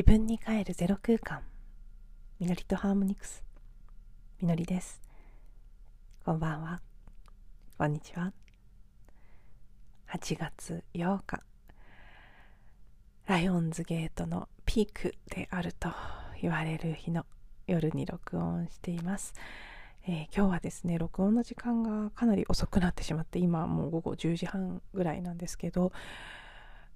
自分に帰るゼロ空間。みのりとハーモニクス。みのりです。こんばんは。こんにちは。8月8日。ライオンズゲートのピークであると言われる日の夜に録音しています、えー、今日はですね録音の時間がかなり遅くなってしまって今もう午後10時半ぐらいなんですけど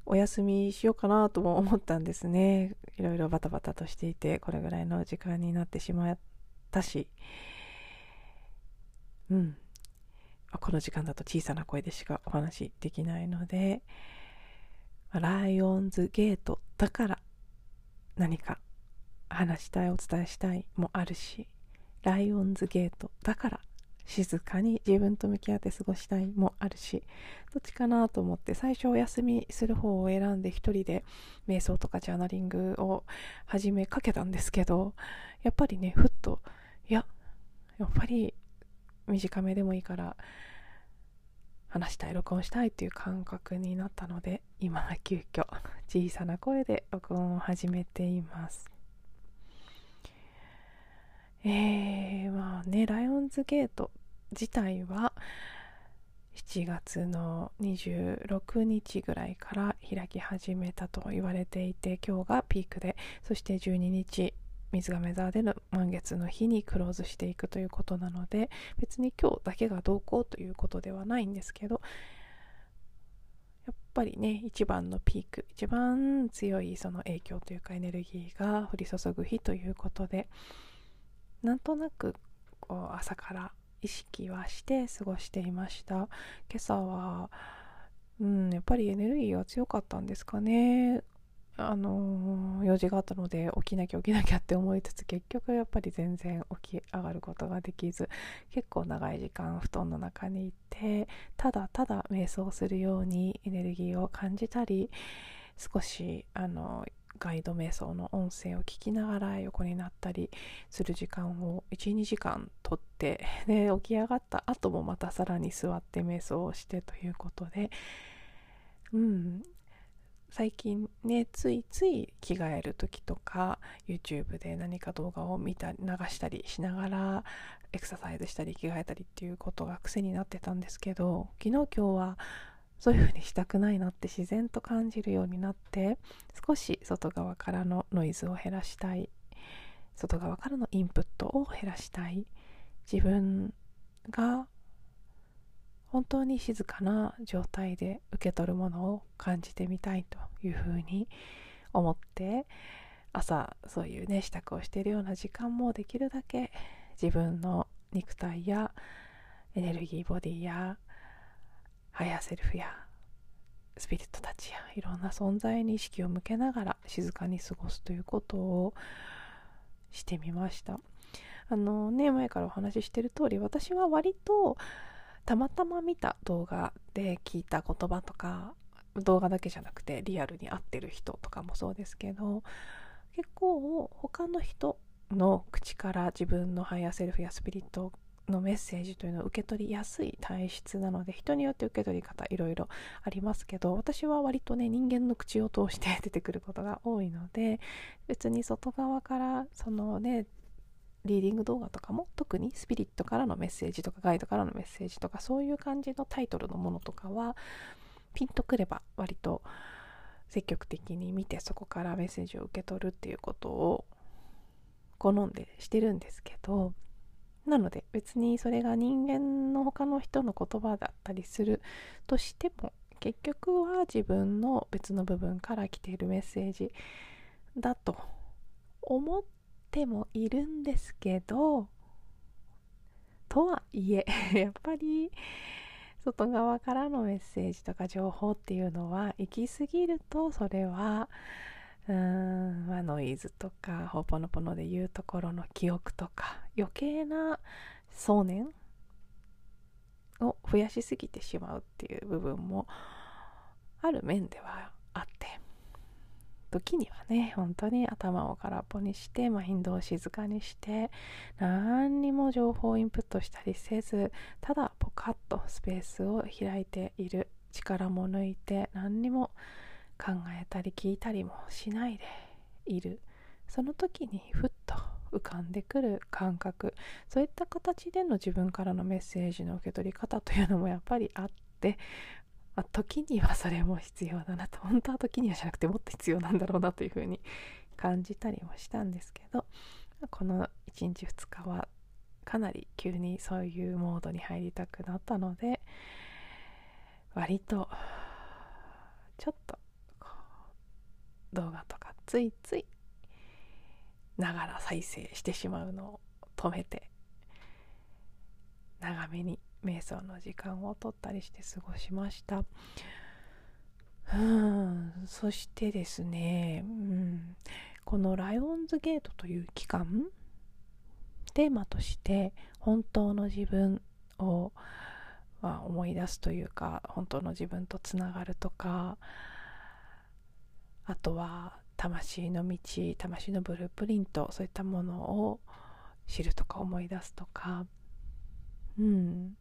お休みしようかなとも思ったんですね。いろいろバタバタとしていてこれぐらいの時間になってしまったし。うん。この時間だと小さな声でしかお話できないのでライオンズゲートだから何か話したいお伝えしたいもあるしライオンズゲートだから静かに自分と向き合って過ごしたいもあるしどっちかなと思って最初お休みする方を選んで一人で瞑想とかジャーナリングを始めかけたんですけどやっぱりねふっといややっぱり短めでもいいから話したい録音したいっていう感覚になったので今は急遽小さな声で録音を始めています。えー、まあねライオンズゲート自体は7月の26日ぐらいから開き始めたと言われていて今日がピークでそして12日水亀座での満月の日にクローズしていくということなので別に今日だけがどうこうということではないんですけどやっぱりね一番のピーク一番強いその影響というかエネルギーが降り注ぐ日ということでなんとなくこう朝から意識はして過ごしていました。今朝はうんやっぱりエネルギーが強かったんですかね。あのー、用事があったので起きなきゃ起きなきゃって思いつつ結局やっぱり全然起き上がることができず結構長い時間布団の中にいてただただ瞑想するようにエネルギーを感じたり少しあのガイド瞑想の音声を聞きながら横になったりする時間を12時間とって で起き上がった後もまたさらに座って瞑想をしてということでうん。最近ねついつい着替える時とか YouTube で何か動画を見た流したりしながらエクササイズしたり着替えたりっていうことが癖になってたんですけど昨日今日はそういう風にしたくないなって自然と感じるようになって少し外側からのノイズを減らしたい。外側からのインプットを減らしたい。自分が本当に静かな状態で受け取るものを感じてみたいというふうに思って朝そういうね支度をしているような時間もできるだけ自分の肉体やエネルギーボディやハイヤーセルフやスピリットたちやいろんな存在に意識を向けながら静かに過ごすということをしてみました。あのね前からお話ししてる通り私は割とたまたま見た動画で聞いた言葉とか動画だけじゃなくてリアルに会ってる人とかもそうですけど結構他の人の口から自分のハイヤーセルフやスピリットのメッセージというのを受け取りやすい体質なので人によって受け取り方いろいろありますけど私は割とね人間の口を通して 出てくることが多いので別に外側からそのねリーディング動画とかも特にスピリットからのメッセージとかガイドからのメッセージとかそういう感じのタイトルのものとかはピンとくれば割と積極的に見てそこからメッセージを受け取るっていうことを好んでしてるんですけどなので別にそれが人間の他の人の言葉だったりするとしても結局は自分の別の部分から来ているメッセージだと思ってもいるんですけどとはいえ やっぱり外側からのメッセージとか情報っていうのは行き過ぎるとそれはうーん、まあ、ノイズとかほぽのぽので言うところの記憶とか余計な想念を増やしすぎてしまうっていう部分もある面ではあって時にはね本当に頭を空っぽにしてマインドを静かにして何にも情報をインプットしたりせずただポカッとスペースを開いている力も抜いて何にも考えたり聞いたりもしないでいる。その時にふっと浮かんでくる感覚。そういった形での自分からのメッセージの受け取り方というのもやっぱりあってあ時にはそれも必要だなと。本当は時にはじゃなくてもっと必要なんだろうなというふうに感じたりもしたんですけどこの1日2日はかなり急にそういうモードに入りたくなったので割とちょっと動画とかついついながら再生してしまうのを止めて長めに瞑想の時間を取ったりして過ごしました。うん。そしてですね、うん、このライオンズゲートという期間テーマとして本当の自分を、まあ、思い出すというか本当の自分とつながるとかあとは魂の道魂のブループリントそういったものを知るとか思い出すとか。うん。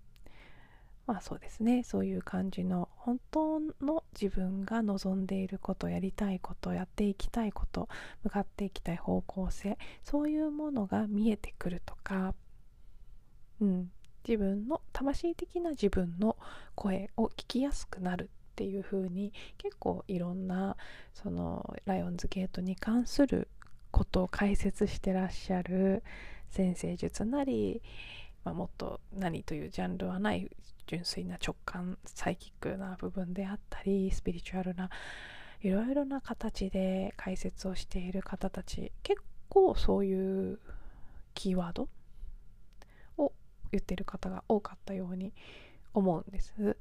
まあそうですね。そういう感じの本当の自分が望んでいることやりたいことやっていきたいこと向かっていきたい方向性そういうものが見えてくるとか、うん、自分の魂的な自分の声を聞きやすくなるっていう風に結構いろんなそのライオンズゲートに関することを解説してらっしゃる先生術なり、まあ、もっと何というジャンルはない純粋な直感サイキックな部分であったりスピリチュアルないろいろな形で解説をしている方たち結構そういうキーワードを言ってる方が多かったように思うんです。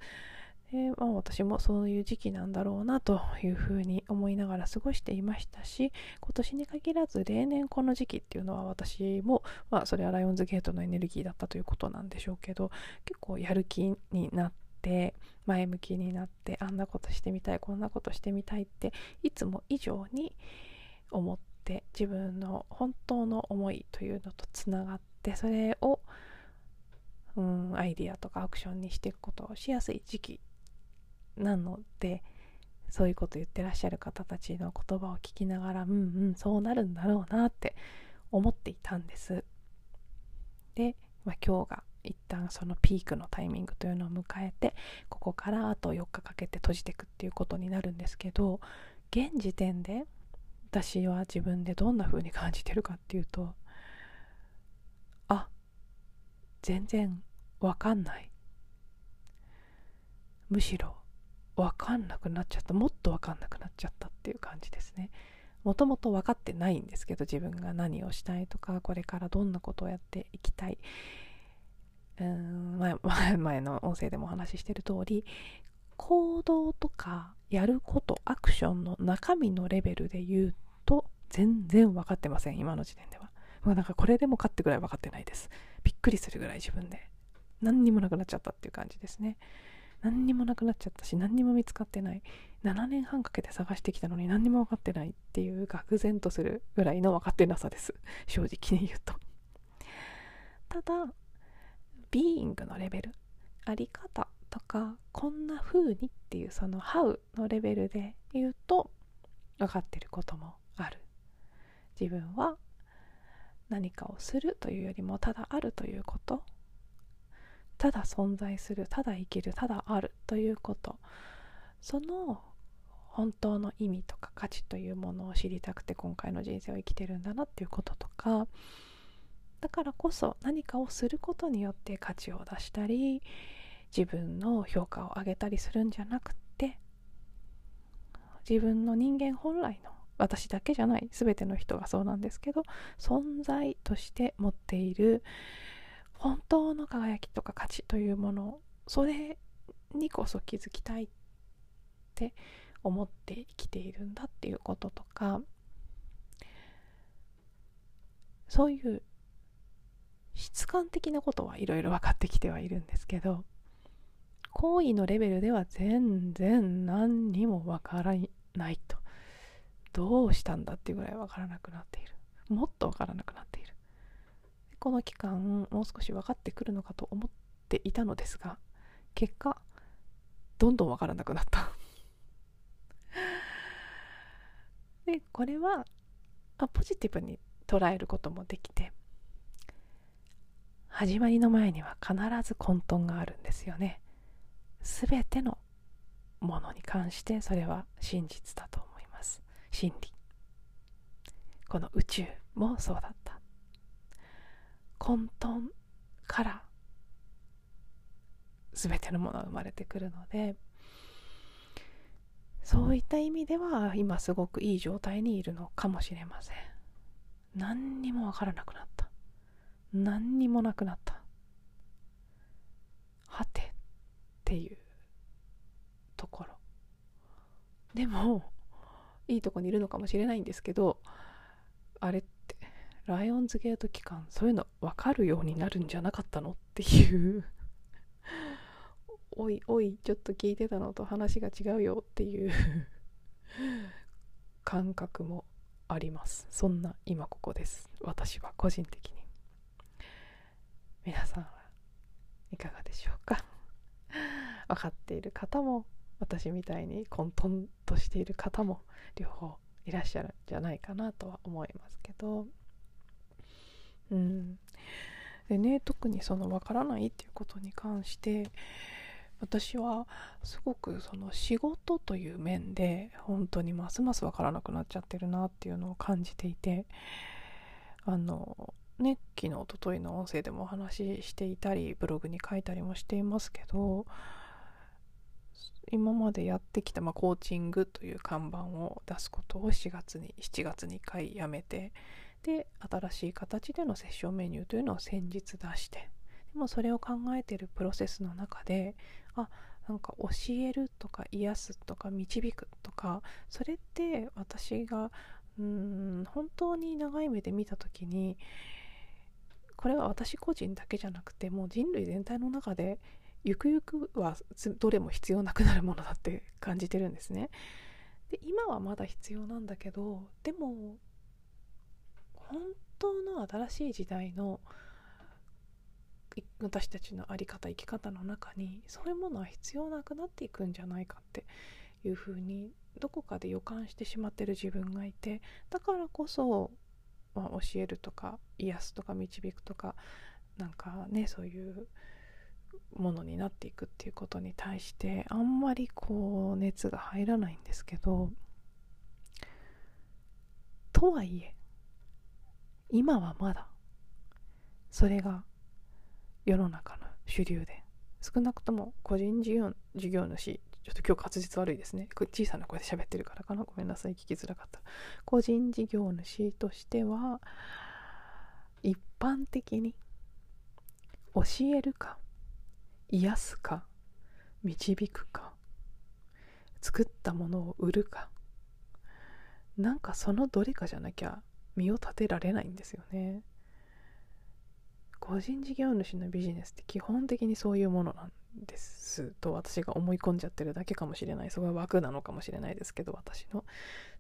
でまあ、私もそういう時期なんだろうなというふうに思いながら過ごしていましたし今年に限らず例年この時期っていうのは私も、まあ、それはライオンズゲートのエネルギーだったということなんでしょうけど結構やる気になって前向きになってあんなことしてみたいこんなことしてみたいっていつも以上に思って自分の本当の思いというのとつながってそれをうんアイディアとかアクションにしていくことをしやすい時期なのでそういうこと言ってらっしゃる方たちの言葉を聞きながらうんうんそうなるんだろうなって思っていたんです。で、まあ、今日が一旦そのピークのタイミングというのを迎えてここからあと4日かけて閉じていくっていうことになるんですけど現時点で私は自分でどんな風に感じてるかっていうとあ全然わかんない。むしろ分かんなくなっちゃった。もっと分かんなくなっちゃったっていう感じですね。もともと分かってないんですけど自分が何をしたいとかこれからどんなことをやっていきたい。うん前 前の音声でもお話ししてる通り行動とかやることアクションの中身のレベルで言うと全然分かってません。今の時点では、まあ、なんかこれでもかってぐらい分かってないです。びっくりするぐらい自分で何にもなくなっちゃったっていう感じですね。何にもなくなっちゃったし何にも見つかってない。7年半かけて探してきたのに何にも分かってないっていう愕然とするぐらいの分かってなさです。正直に言うと。ただビーイングのレベルあり方とかこんな風にっていうその How のレベルで言うと分かってることもある。自分は何かをするというよりもただあるということ。ただ存在するただ生きるただあるということ。その本当の意味とか価値というものを知りたくて今回の人生を生きてるんだなっていうこととか。だからこそ何かをすることによって価値を出したり自分の評価を上げたりするんじゃなくて自分の人間本来の私だけじゃない全ての人がそうなんですけど存在として持っている本当の輝きとか価値というものそれにこそ気づきたいって思って生きているんだっていうこととかそういう質感的なことはいろいろ分かってきてはいるんですけど行為のレベルでは全然何にも分からないと。どうしたんだっていうぐらい分からなくなっている。もっと分からなくなっている。この期間もう少し分かってくるのかと思っていたのですが結果どんどん分からなくなった。でこれはあポジティブに捉えることもできて始まりの前には必ず混沌があるんですよね。全てのものに関してそれは真実だと思います。真理。この宇宙もそうだ。混沌から全てのものは生まれてくるのでそういった意味では今すごくいい状態にいるのかもしれません。何にもわからなくなった。何にもなくなった。はてっていうところ。でもいいとこにいるのかもしれないんですけどあれライオンズゲート期間そういうの分かるようになるんじゃなかったの？っていう。おいおいちょっと聞いてたのと話が違うよっていう。感覚もあります。そんな今ここです。私は個人的に。皆さんはいかがでしょうか？分かっている方も私みたいに混沌としている方も両方いらっしゃるんじゃないかなとは思いますけど。うん。でね特にその分からないっていうことに関して私はすごくその仕事という面で本当にますます分からなくなっちゃってるなっていうのを感じていてあのね昨日おとといの音声でもお話ししていたりブログに書いたりもしていますけど今までやってきた、まあ、コーチングという看板を出すことを7月に7月に1回やめてで新しい形でのセッションメニューというのを先日出してでもそれを考えているプロセスの中であなんか教えるとか癒すとか導くとかそれって私がうん本当に長い目で見た時にこれは私個人だけじゃなくてもう人類全体の中でゆくゆくはどれも必要なくなるものだって感じてるんですね。で今はまだ必要なんだけどでも本当の新しい時代の私たちの在り方生き方の中にそういうものは必要なくなっていくんじゃないかっていうふうにどこかで予感してしまってる自分がいてだからこそ、まあ、教えるとか癒すとか導くとかなんかねそういうものになっていくっていうことに対してあんまりこう熱が入らないんですけどとはいえ今はまだそれが世の中の主流で少なくとも個人事業事業主ちょっと今日滑舌悪いですね。小さな声で喋ってるからかな？ごめんなさい聞きづらかった。個人事業主としては一般的に教えるか癒すか導くか作ったものを売るか。なんかそのどれかじゃなきゃ身を立てられないんですよね。個人事業主のビジネスって基本的にそういうものなんですと私が思い込んじゃってるだけかもしれない。それは枠なのかもしれないですけど私の。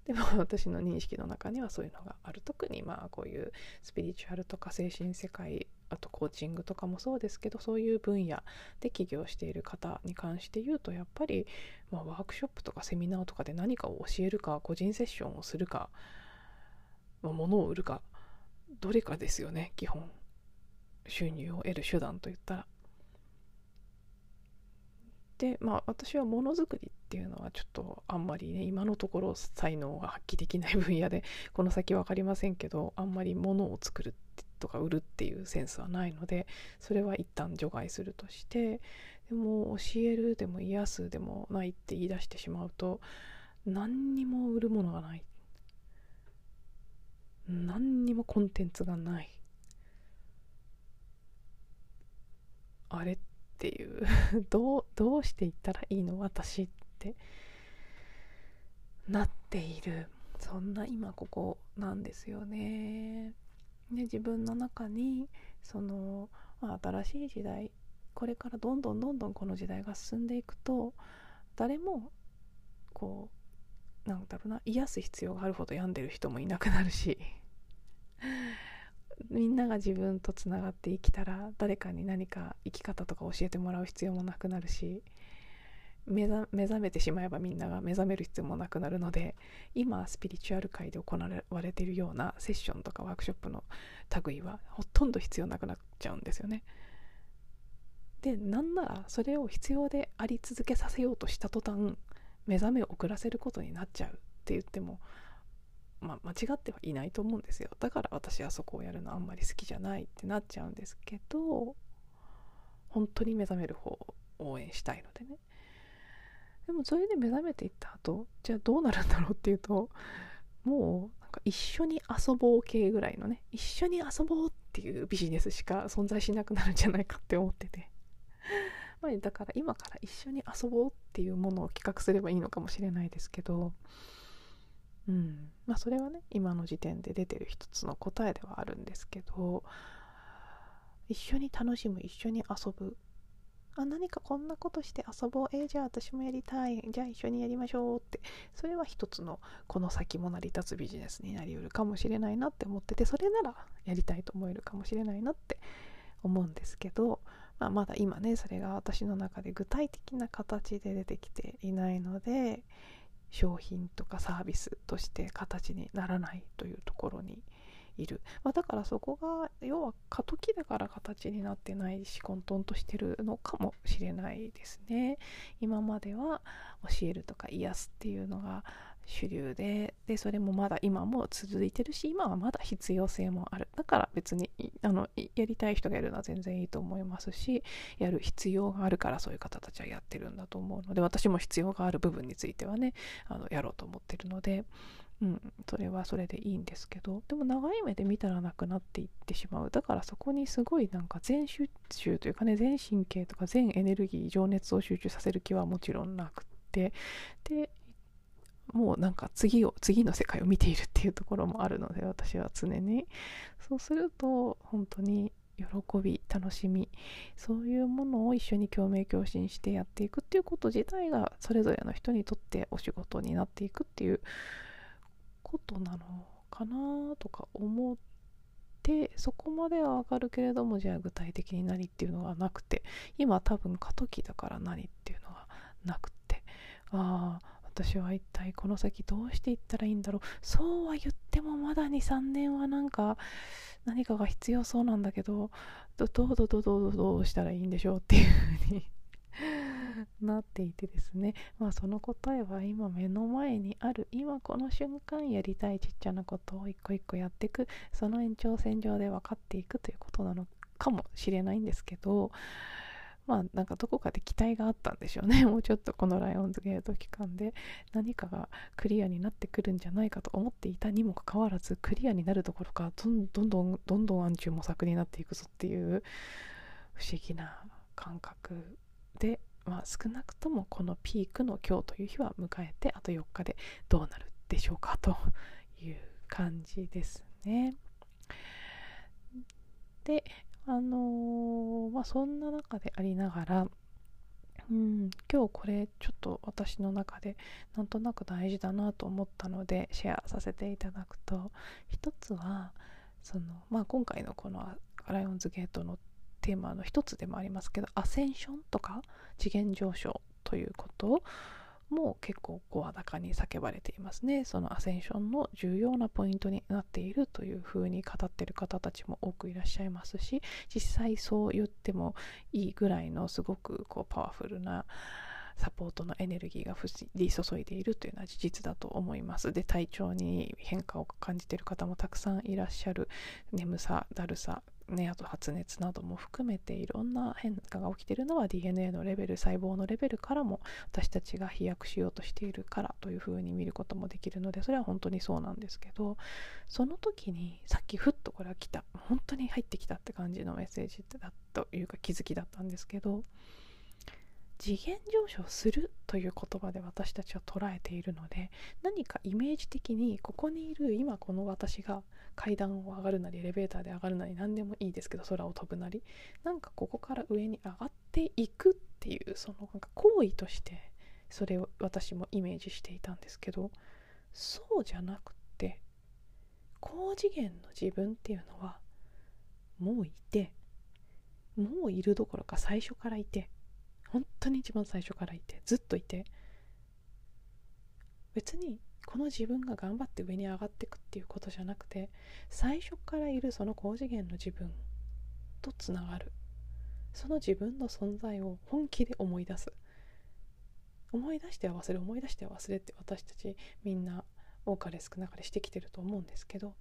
でも私の認識の中にはそういうのがある。特にまあこういうスピリチュアルとか精神世界あとコーチングとかもそうですけどそういう分野で起業している方に関して言うとやっぱり、まあ、ワークショップとかセミナーとかで何かを教えるか個人セッションをするか、まあ、物を売るかどれかですよね基本収入を得る手段といったら。でまあ私はものづくりっていうのはちょっとあんまりね今のところ才能が発揮できない分野でこの先分かりませんけどあんまり物を作るとか売るっていうセンスはないのでそれは一旦除外するとしてでも教えるでも癒すでもないって言い出してしまうと何にも売るものがない何にもコンテンツがない。あれっていう。どうどうしていったらいいの？私って。なっている。そんな今ここなんですよね。で自分の中にその、まあ、新しい時代これからどんどんどんどんこの時代が進んでいくと誰もこうなんだろうな癒す必要があるほど病んでる人もいなくなるし。みんなが自分とつながって生きたら誰かに何か生き方とか教えてもらう必要もなくなるし目覚めてしまえばみんなが目覚める必要もなくなるので今スピリチュアル界で行われているようなセッションとかワークショップの類はほとんど必要なくなっちゃうんですよね。でなんならそれを必要であり続けさせようとした途端目覚めを遅らせることになっちゃうって言っても、まあ、間違ってはいないと思うんですよ。だから私はそこをやるのあんまり好きじゃないってなっちゃうんですけど本当に目覚める方を応援したいのでね。でもそれで目覚めていった後じゃあどうなるんだろうっていうともうなんか一緒に遊ぼう系ぐらいのね一緒に遊ぼうっていうビジネスしか存在しなくなるんじゃないかって思ってて。まあだから今から一緒に遊ぼうっていうものを企画すればいいのかもしれないですけどうん。まあそれはね今の時点で出てる一つの答えではあるんですけど一緒に楽しむ一緒に遊ぶ。あ何かこんなことして遊ぼう。えー、じゃあ私もやりたい。じゃあ一緒にやりましょうって。それは一つのこの先も成り立つビジネスになりうるかもしれないなって思っててそれならやりたいと思えるかもしれないなって思うんですけど、まあ、まだ今ねそれが私の中で具体的な形で出てきていないので商品とかサービスとして形にならないというところにいる、まあ、だからそこが要は過渡期だから形になってないし混沌としてるのかもしれないですね。今までは教えるとか癒すっていうのが主流ででそれもまだ今も続いてるし今はまだ必要性もある。だから別にあのやりたい人がやるのは全然いいと思いますしやる必要があるからそういう方たちはやってるんだと思うので私も必要がある部分についてはねあのやろうと思ってるのでうん、それはそれでいいんですけどでも長い目で見たらなくなっていってしまう。だからそこにすごいなんか全集中というかね全神経とか全エネルギー情熱を集中させる気はもちろんなくてでもうなんか次を次の世界を見ているっていうところもあるので私は常に。そうすると本当に喜び楽しみそういうものを一緒に共鳴共振してやっていくっていうこと自体がそれぞれの人にとってお仕事になっていくっていうことなのかなとか思ってそこまではわかるけれどもじゃあ具体的に何っていうのがなくて今多分過渡期だから何っていうのがなくて。ああ私は一体この先どうしていったらいいんだろう。そうは言ってもまだ23年はなんか何かが必要そうなんだけどどどうどうどうどうどうしたらいいんでしょうっていうふうに なっていてですね。まあその答えは今目の前にある。今この瞬間やりたいちっちゃなことを一個一個やっていく。その延長線上で分かっていくということなのかもしれないんですけどまあなんかどこかで期待があったんでしょうね もうちょっとこのライオンズゲート期間で何かがクリアになってくるんじゃないかと思っていたにもかかわらずクリアになるどころかどんどんどんどんどん暗中模索になっていくぞっていう不思議な感覚でまあ、少なくともこのピークの今日という日は迎えてあと4日でどうなるでしょうかという感じですね。であのー、まあそんな中でありながらうん今日これちょっと私の中でなんとなく大事だなと思ったのでシェアさせていただくと一つはその、まあ、今回のこのライオンズゲートのテーマの一つでもありますけどアセンションとか次元上昇ということも結構声高に叫ばれていますね。そのアセンションの重要なポイントになっているというふうに語ってる方たちも多くいらっしゃいますし実際そう言ってもいいぐらいのすごくこうパワフルなサポートのエネルギーが降り注いでいるというのは事実だと思います。で体調に変化を感じている方もたくさんいらっしゃる。眠さだるさね、あと発熱なども含めていろんな変化が起きているのは DNA のレベル細胞のレベルからも私たちが飛躍しようとしているからというふうに見ることもできるのでそれは本当にそうなんですけどその時にさっきふっとこれは来た。本当に入ってきたって感じのメッセージだというか気づきだったんですけど次元上昇するという言葉で私たちは捉えているので何かイメージ的にここにいる今この私が階段を上がるなりエレベーターで上がるなり何でもいいですけど空を飛ぶなりなんかここから上に上がっていくっていうそのなんか行為としてそれを私もイメージしていたんですけどそうじゃなくて高次元の自分っていうのはもういてもういるどころか最初からいて本当に一番最初からいてずっといて。別にこの自分が頑張って上に上がっていくっていうことじゃなくて最初からいるその高次元の自分とつながる。その自分の存在を本気で思い出す。思い出しては忘れ思い出しては忘れって私たちみんな多かれ少なかれしてきてると思うんですけど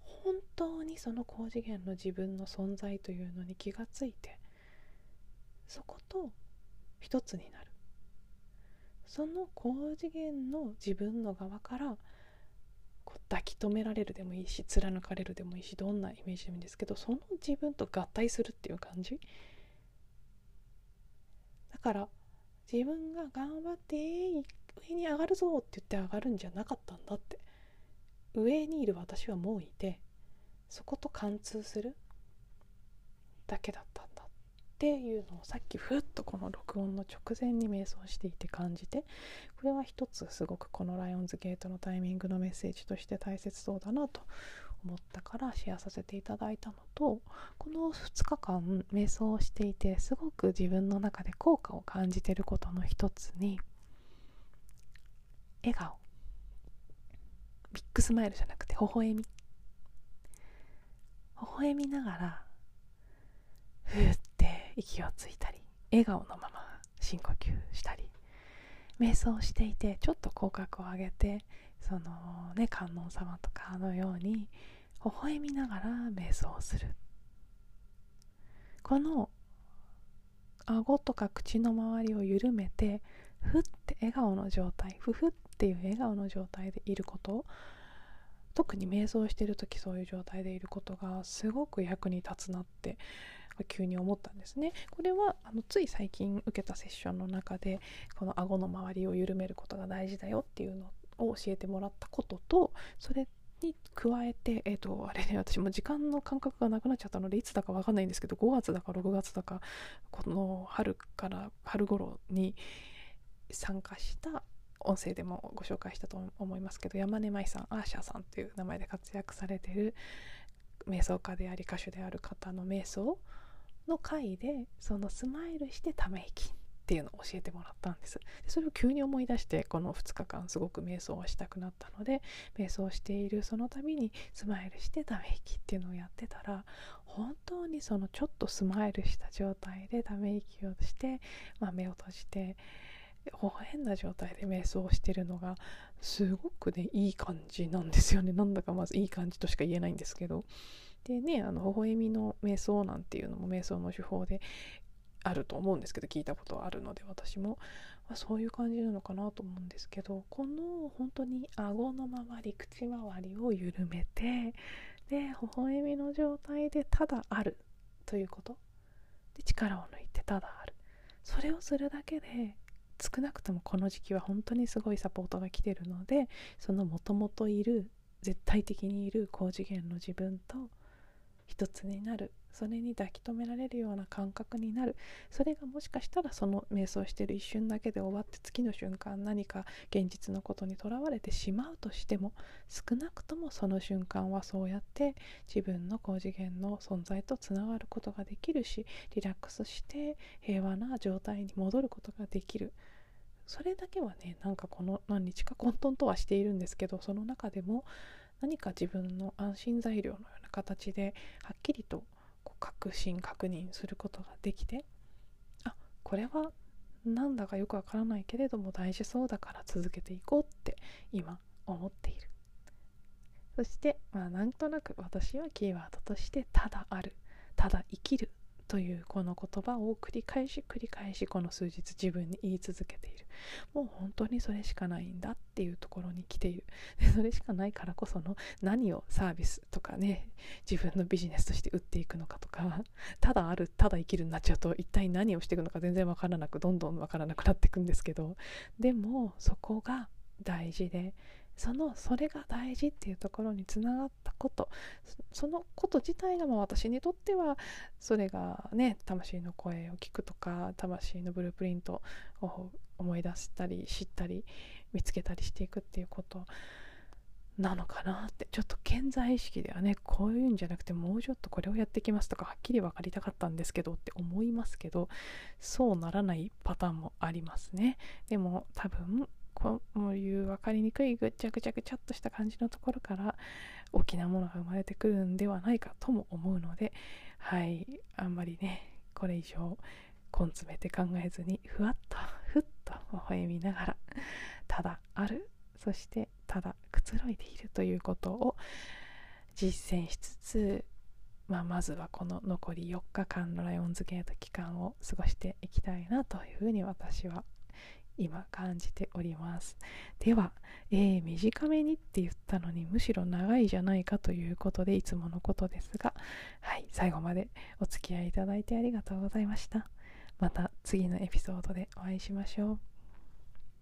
本当にその高次元の自分の存在というのに気がついてそこと一つになる。その高次元の自分の側から抱き留められるでもいいし貫かれるでもいいしどんなイメージでもいいんですけどその自分と合体するっていう感じ。だから自分が頑張って上に上がるぞって言って上がるんじゃなかったんだって。上にいる私はもういてそこと貫通するだけだったっていうのをさっきふっとこの録音の直前に瞑想していて感じてこれは一つすごくこのライオンズゲートのタイミングのメッセージとして大切そうだなと思ったからシェアさせていただいたのとこの2日間瞑想をしていてすごく自分の中で効果を感じてることの一つに笑顔。ビッグスマイルじゃなくて微笑み。微笑みながらふっ息をついたり笑顔のまま深呼吸したり瞑想していてちょっと口角を上げてそのね観音様とかのように微笑みながら瞑想をする。この顎とか口の周りを緩めてふって笑顔の状態ふふっていう笑顔の状態でいること特に瞑想してる時そういう状態でいることがすごく役に立つなって急に思ったんですね。これはあのつい最近受けたセッションの中でこの顎の周りを緩めることが大事だよっていうのを教えてもらったこととそれに加えて、えーと、あれね私も時間の感覚がなくなっちゃったのでいつだか分かんないんですけど5月だか6月だかこの春から春頃に参加した音声でもご紹介したと思いますけど山根舞さんアーシャさんという名前で活躍されてる瞑想家であり歌手である方の瞑想の回でそのスマイルしてため息っていうのを教えてもらったんです。でそれを急に思い出してこの2日間すごく瞑想をしたくなったので瞑想しているその度にスマイルしてため息っていうのをやってたら本当にそのちょっとスマイルした状態でため息をして、まあ、目を閉じて変な状態で瞑想してるのがすごくねいい感じなんですよね。なんだかまずいい感じとしか言えないんですけど。でねあの微笑みの瞑想なんていうのも瞑想の手法であると思うんですけど聞いたことはあるので私も、まあ、そういう感じなのかなと思うんですけどこの本当に顎の周り口周りを緩めてで微笑みの状態でただあるということ。で力を抜いてただある。それをするだけで少なくともこの時期は本当にすごいサポートが来てるのでそのもともといる絶対的にいる高次元の自分と一つになる。それに抱き留められるような感覚になる。それがもしかしたらその瞑想してる一瞬だけで終わって次の瞬間何か現実のことにとらわれてしまうとしても少なくともその瞬間はそうやって自分の高次元の存在とつながることができるしリラックスして平和な状態に戻ることができる。それだけはねなんかこの何日か混沌とはしているんですけどその中でも何か自分の安心材料のような形ではっきりとこう確信確認することができてあこれはなんだかよくわからないけれども大事そうだから続けていこうって今思っている。そしてまあなんとなく私はキーワードとしてただあるただ生きるというこの言葉を繰り返し繰り返しこの数日自分に言い続けている。もう本当にそれしかないんだっていうところに来ている。でそれしかないからこその何をサービスとかね自分のビジネスとして売っていくのかとかただあるただ生きるになっちゃうと一体何をしていくのか全然わからなくどんどんわからなくなっていくんですけどでもそこが大事でそのそれが大事っていうところにつながったこと。そのこと自体がまあ私にとってはそれがね魂の声を聞くとか魂のブループリントを思い出したり知ったり見つけたりしていくっていうこと。なのかなって。ちょっと健在意識ではねこういうんじゃなくてもうちょっとこれをやってきますとかはっきり分かりたかったんですけどって思いますけどそうならないパターンもありますね。でも多分こういう分かりにくいぐっちゃぐちゃぐちゃっとした感じのところから大きなものが生まれてくるんではないかとも思うのではいあんまりねこれ以上根詰めて考えずにふわっとふっと微笑みながらただあるそしてただくつろいでいるということを実践しつつ、まあ、まずはこの残り4日間のライオンズゲート期間を過ごしていきたいなというふうに私は今感じております。では、えー、短めにって言ったのにむしろ長いじゃないかということでいつものことですがはい最後までお付き合いいただいてありがとうございました。また次のエピソードでお会いしましょう。